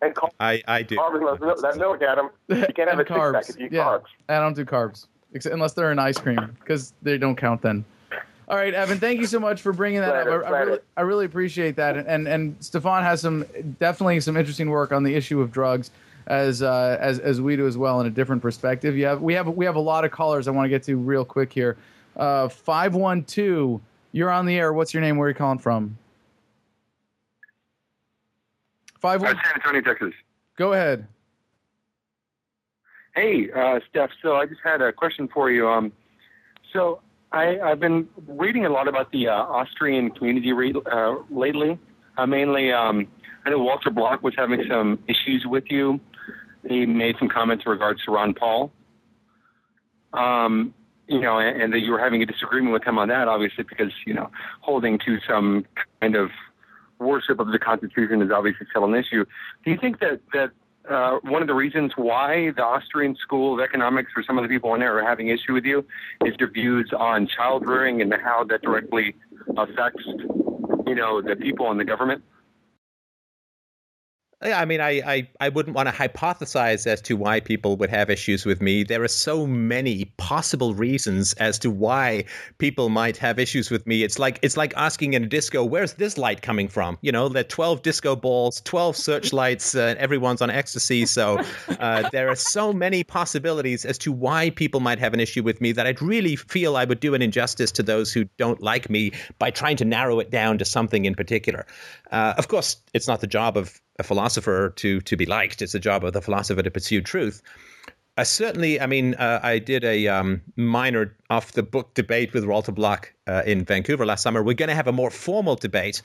And car- I, I do. Carbs, that milk, Adam. You can't have a carbs. six pack if you eat yeah. carbs. I don't do carbs, except, unless they're in ice cream, because they don't count then. All right, Evan, thank you so much for bringing that Glad up. I, I, really. I really appreciate that. And, and and Stefan has some definitely some interesting work on the issue of drugs as uh, as as we do as well in a different perspective. You have we have we have a lot of callers I want to get to real quick here. Uh, five one two, you're on the air. What's your name? Where are you calling from? Five Uh, one. San Antonio, Texas. Go ahead. Hey, uh, Steph. So I just had a question for you. Um, so I, I've been reading a lot about the uh, Austrian community re- uh, lately. Uh, mainly, um, I know Walter Block was having some issues with you. He made some comments in regards to Ron Paul. Um, you know, and, and that you were having a disagreement with him on that, obviously, because you know, holding to some kind of worship of the Constitution is obviously still an issue. Do you think that that uh, one of the reasons why the Austrian School of Economics or some of the people in there are having issue with you is your views on child rearing and how that directly affects, you know, the people and the government? I mean, I, I, I wouldn't want to hypothesize as to why people would have issues with me. There are so many possible reasons as to why people might have issues with me. It's like it's like asking in a disco, where's this light coming from? You know, there are twelve disco balls, twelve searchlights, uh, everyone's on ecstasy. So uh, there are so many possibilities as to why people might have an issue with me that I'd really feel I would do an injustice to those who don't like me by trying to narrow it down to something in particular. Uh, of course, it's not the job of a philosopher to to be liked. It's the job of the philosopher to pursue truth. I certainly, I mean, uh, I did a um, minor off the book debate with Walter Block uh, in Vancouver last summer. We're going to have a more formal debate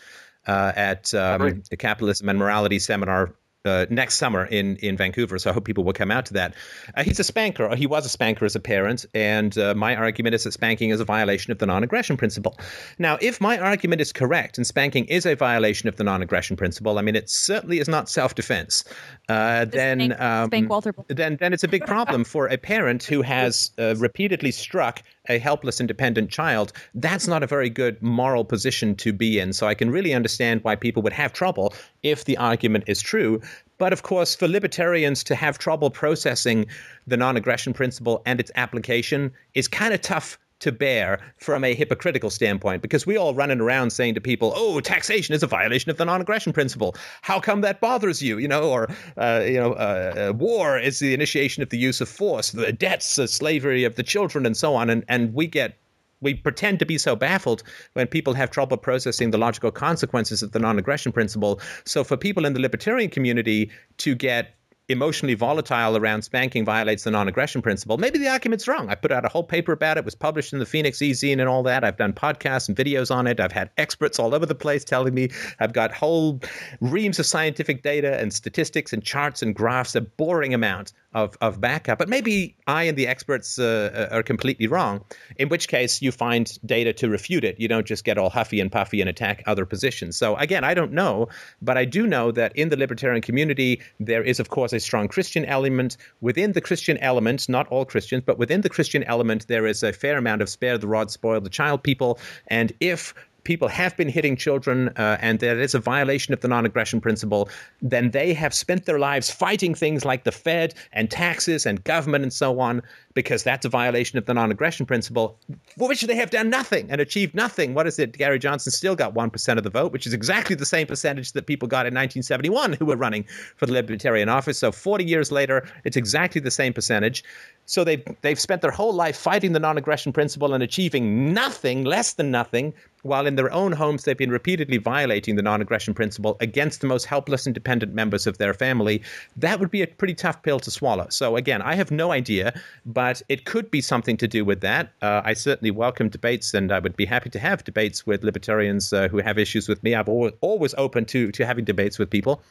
uh, at um, the Capitalism and Morality seminar uh, next summer in in Vancouver. So I hope people will come out to that. Uh, he's a spanker. He was a spanker as a parent, and uh, my argument is that spanking is a violation of the non-aggression principle. Now, if my argument is correct and spanking is a violation of the non-aggression principle, I mean it certainly is not self-defense. Uh, then spank, um, spank then then it's a big problem for a parent who has uh, repeatedly struck a helpless independent child that's not a very good moral position to be in. So i can really understand why people would have trouble if the argument is true. But of course for libertarians to have trouble processing the non-aggression principle and its application is kind of tough to bear from a hypocritical standpoint because we all running around saying to people, "Oh, taxation is a violation of the non-aggression principle. How come that bothers you?" You know, or uh, you know, uh, uh, war is the initiation of the use of force, the debts, the slavery of the children, and so on. And and we get we pretend to be so baffled when people have trouble processing the logical consequences of the non-aggression principle. So for people in the libertarian community to get emotionally volatile around spanking violates the non-aggression principle. Maybe the argument's wrong. I put out a whole paper about it. it was published in the Phoenix e-zine and all that. I've done podcasts and videos on it. I've had experts all over the place telling me I've got whole reams of scientific data and statistics and charts and graphs, a boring amount of, of backup. But maybe I and the experts uh, are completely wrong, in which case you find data to refute it. You don't just get all huffy and puffy and attack other positions. So again, I don't know, but I do know that in the libertarian community, there is, of course, a strong Christian element. Within the Christian element, not all Christians, but within the Christian element, there is a fair amount of spare the rod, spoil the child people. And if people have been hitting children uh, and is a violation of the non-aggression principle, then they have spent their lives fighting things like the Fed and taxes and government and so on because that's a violation of the non-aggression principle, for which they have done nothing and achieved nothing. What is it? Gary Johnson still got one percent of the vote, which is exactly the same percentage that people got in 1971 who were running for the Libertarian office. So 40 years later, it's exactly the same percentage. So they've they've spent their whole life fighting the non-aggression principle and achieving nothing, less than nothing, while in their own homes they've been repeatedly violating the non-aggression principle against the most helpless and dependent members of their family. That would be a pretty tough pill to swallow. So again, I have no idea, but it could be something to do with that. Uh, I certainly welcome debates, and I would be happy to have debates with libertarians uh, who have issues with me. I'm always, always open to to having debates with people.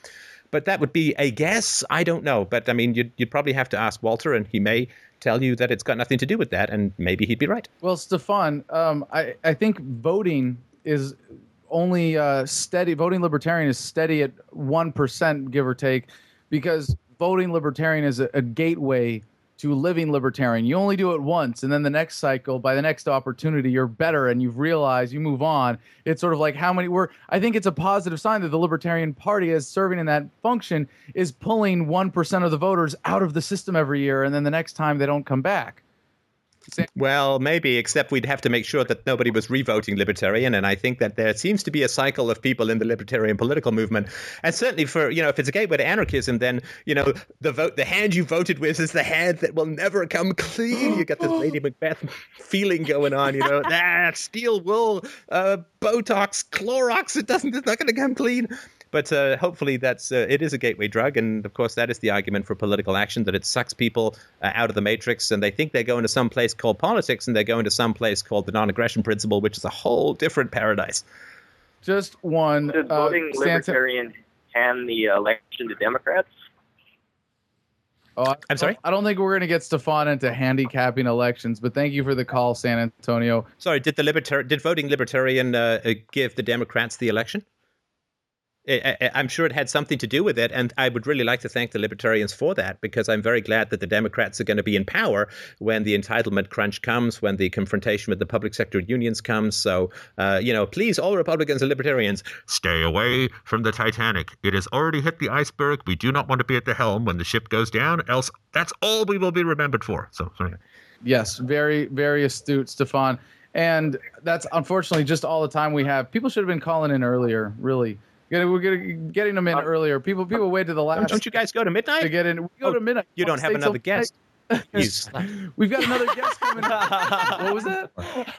But that would be a guess. I don't know. But I mean, you'd, you'd probably have to ask Walter, and he may tell you that it's got nothing to do with that, and maybe he'd be right. Well, Stefan, um, I, I think voting is only uh, steady. Voting libertarian is steady at 1%, give or take, because voting libertarian is a, a gateway to living libertarian. You only do it once, and then the next cycle, by the next opportunity, you're better, and you've realized you move on. It's sort of like how many were. I think it's a positive sign that the Libertarian Party, as serving in that function, is pulling one percent of the voters out of the system every year, and then the next time they don't come back. Well, maybe, except we'd have to make sure that nobody was revoting libertarian. And I think that there seems to be a cycle of people in the libertarian political movement. And certainly for, you know, if it's a gateway to anarchism, then, you know, the vote, the hand you voted with is the hand that will never come clean. You got this Lady Macbeth feeling going on, you know, that steel wool, uh, Botox, Clorox, it doesn't, it's not going to come clean. But uh, hopefully, that's uh, it is a gateway drug, and of course, that is the argument for political action that it sucks people uh, out of the matrix, and they think they're going to some place called politics, and they're going to some place called the non-aggression principle, which is a whole different paradise. Just one. Does uh, voting Santa- libertarian hand the election to Democrats? Oh, I- I'm sorry? I don't think we're going to get Stefan into handicapping elections, but thank you for the call, San Antonio. Sorry, did the libertar- did voting libertarian uh, uh, give the Democrats the election? I, I'm sure it had something to do with it, and I would really like to thank the libertarians for that because I'm very glad that the Democrats are going to be in power when the entitlement crunch comes, when the confrontation with the public sector unions comes. So, uh, you know, please, all Republicans and libertarians, stay away from the Titanic. It has already hit the iceberg. We do not want to be at the helm when the ship goes down, else that's all we will be remembered for. So, sorry. Yes, very, very astute, Stefan. And that's unfortunately just all the time we have. People should have been calling in earlier, really. Gotta- We're getting getting them in earlier. People people wait to the last Don't, don't you guys go to midnight? to get in. We go Oh, to midnight. you don't have another guest. We've got another guest coming. up. what was that?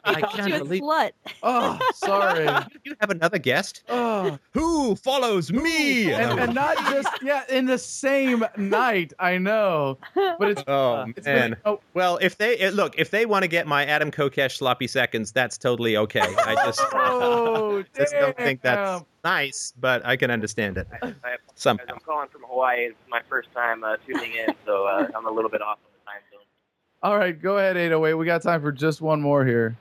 I can't you a believe slut. Oh, sorry. you have another guest. Oh, Who follows me? and, and not just yeah in the same night. I know, but it's oh it's man. been, oh, Well, if they eh, look, if they want to get my Adam Kokesh sloppy seconds, that's totally okay. I just, oh just don't think that's damn. Nice, but I can understand it. I apologize. Somehow. I'm calling from Hawaii. It's my first time uh, tuning in, so uh, I'm a little bit off on the time zone. All right, go ahead, 808. We got time for just one more here.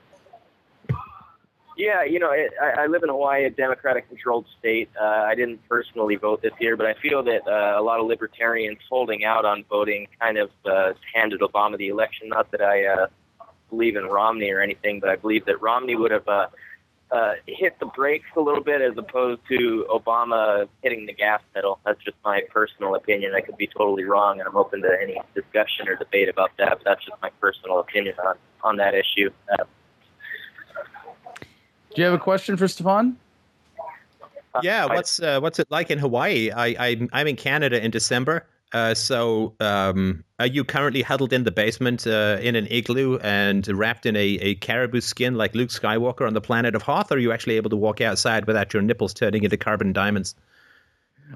Yeah, you know, it, I, I live in Hawaii, a Democratic-controlled state. Uh, I didn't personally vote this year, but I feel that uh, a lot of libertarians holding out on voting kind of uh, handed Obama the election. Not that I uh, believe in Romney or anything, but I believe that Romney would have uh, uh, hit the brakes a little bit as opposed to Obama hitting the gas pedal. That's just my personal opinion. I could be totally wrong, and I'm open to any discussion or debate about that. But that's just my personal opinion on on that issue. Uh, Do you have a question for Stefan? Yeah, what's uh, what's it like in Hawaii? I, I I'm in Canada in December. Uh, so, um, are you currently huddled in the basement uh, in an igloo and wrapped in a, a caribou skin like Luke Skywalker on the planet of Hoth? Or are you actually able to walk outside without your nipples turning into carbon diamonds?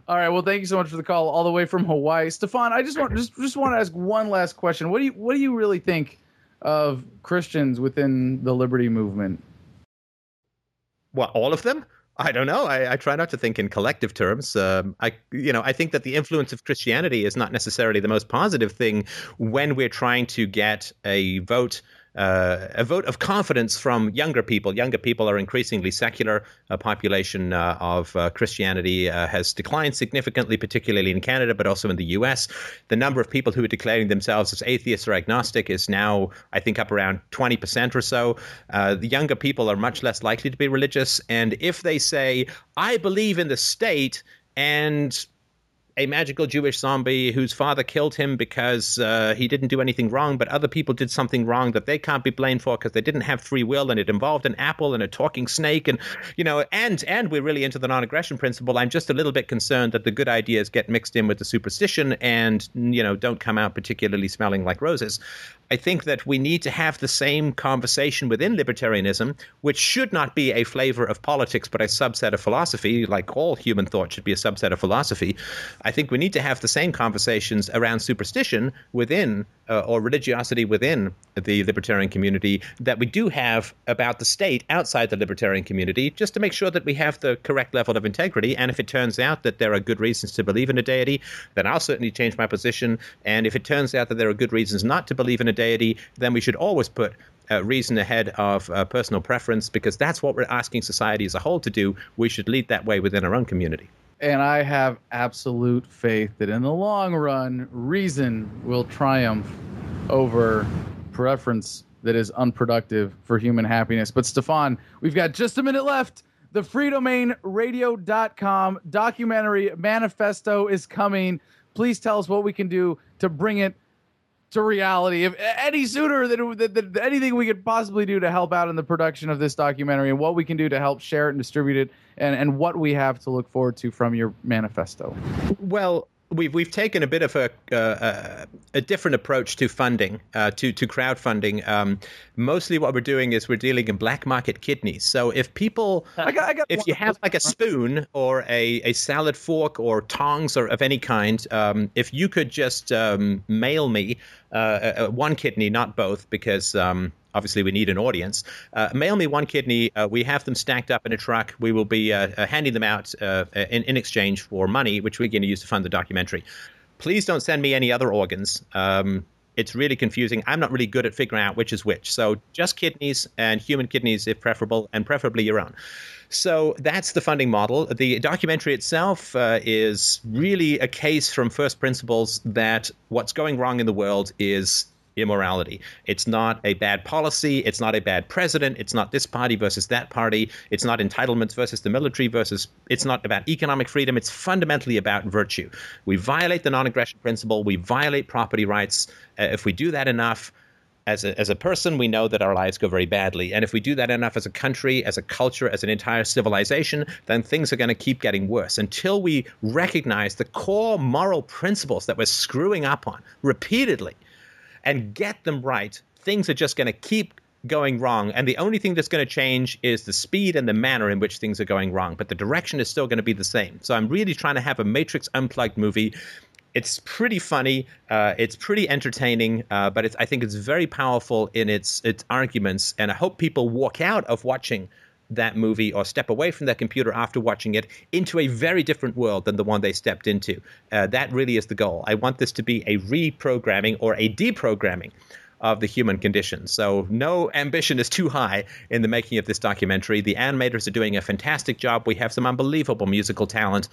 All right. Well, thank you so much for the call, all the way from Hawaii, Stefan. I just want just just want to ask one last question. What do you what do you really think of Christians within the liberty movement? What, all of them? I don't know. I, I try not to think in collective terms. Um, I, you know, I think that the influence of Christianity is not necessarily the most positive thing when we're trying to get a vote. Uh, a vote of confidence from younger people. Younger people are increasingly secular. A population uh, of uh, Christianity uh, has declined significantly, particularly in Canada, but also in the U.S. The number of people who are declaring themselves as atheists or agnostic is now, I think, up around 20% or so. Uh, the younger people are much less likely to be religious. And if they say, I believe in the state, and a magical Jewish zombie whose father killed him because uh, he didn't do anything wrong, but other people did something wrong that they can't be blamed for because they didn't have free will, and it involved an apple and a talking snake, and you know, and and we're really into the non-aggression principle. I'm just a little bit concerned that the good ideas get mixed in with the superstition, and you know, don't come out particularly smelling like roses. I think that we need to have the same conversation within libertarianism, which should not be a flavor of politics, but a subset of philosophy, like all human thought should be a subset of philosophy. I think we need to have the same conversations around superstition within uh, or religiosity within the libertarian community that we do have about the state outside the libertarian community, just to make sure that we have the correct level of integrity. And if it turns out that there are good reasons to believe in a deity, then I'll certainly change my position. And if it turns out that there are good reasons not to believe in a deity, then we should always put uh, reason ahead of uh, personal preference because that's what we're asking society as a whole to do. We should lead that way within our own community. And I have absolute faith that in the long run, reason will triumph over preference that is unproductive for human happiness. But Stefan, we've got just a minute left. The freedomainradio.com documentary manifesto is coming. Please tell us what we can do to bring it to reality. If any sooner than, than, than anything we could possibly do to help out in the production of this documentary, and what we can do to help share it and distribute it, and, and what we have to look forward to from your manifesto. Well, we've we've taken a bit of a uh, a different approach to funding, uh, to to crowdfunding. Um, mostly, what we're doing is we're dealing in black market kidneys. So if people, I got, I got if you have like a spoon or a, a salad fork or tongs or of any kind, um, if you could just um, mail me uh, uh, one kidney, not both, because um, obviously we need an audience. Uh, mail me one kidney. Uh, we have them stacked up in a truck. We will be uh, uh, handing them out uh, in, in exchange for money, which we're going to use to fund the documentary. Please don't send me any other organs. Um, it's really confusing. I'm not really good at figuring out which is which. So just kidneys and human kidneys, if preferable, and preferably your own. So that's the funding model. The documentary itself uh, is really a case from first principles that what's going wrong in the world is immorality. It's not a bad policy. It's not a bad president. It's not this party versus that party. It's not entitlements versus the military versus. It's not about economic freedom. It's fundamentally about virtue. We violate the non aggression principle. We violate property rights. Uh, if we do that enough, as a, as a person, we know that our lives go very badly. And if we do that enough as a country, as a culture, as an entire civilization, then things are going to keep getting worse until we recognize the core moral principles that we're screwing up on repeatedly and get them right, things are just going to keep going wrong. And the only thing that's going to change is the speed and the manner in which things are going wrong. But the direction is still going to be the same. So I'm really trying to have a Matrix Unplugged movie. It's pretty funny. Uh, it's pretty entertaining, uh, but I think it's very powerful in its its arguments. And I hope people walk out of watching that movie or step away from their computer after watching it into a very different world than the one they stepped into. Uh, that really is the goal. I want this to be a reprogramming or a deprogramming of the human condition. So no ambition is too high in the making of this documentary. The animators are doing a fantastic job. We have some unbelievable musical talent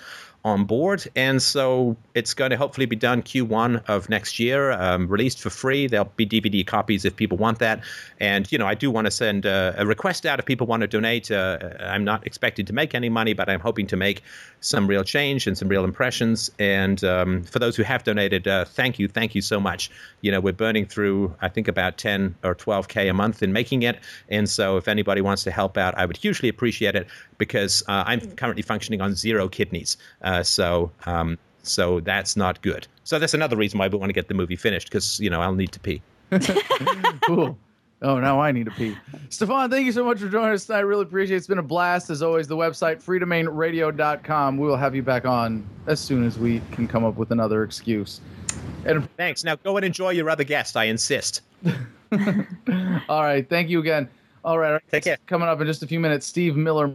on board, and so it's going to hopefully be done Q1 of next year, um, released for free. There'll be DVD copies if people want that. And you know, I do want to send uh, a request out if people want to donate. Uh, I'm not expected to make any money, but I'm hoping to make some real change and some real impressions. And um, for those who have donated, uh, thank you, thank you so much. You know, we're burning through, I think, about 10 or 12k a month in making it. And so, if anybody wants to help out, I would hugely appreciate it because uh, I'm currently functioning on zero kidneys. Uh, so, um, so that's not good. So that's another reason why we want to get the movie finished because you know I'll need to pee. cool. Oh, now I need to pee. Stefan, thank you so much for joining us. I really appreciate it. It's been a blast. As always, the website, freedomainradio.com. We will have you back on as soon as we can come up with another excuse. And thanks. Now go and enjoy your other guest. I insist. All right. Thank you again. All right. Take care. Coming up in just a few minutes, Steve Miller.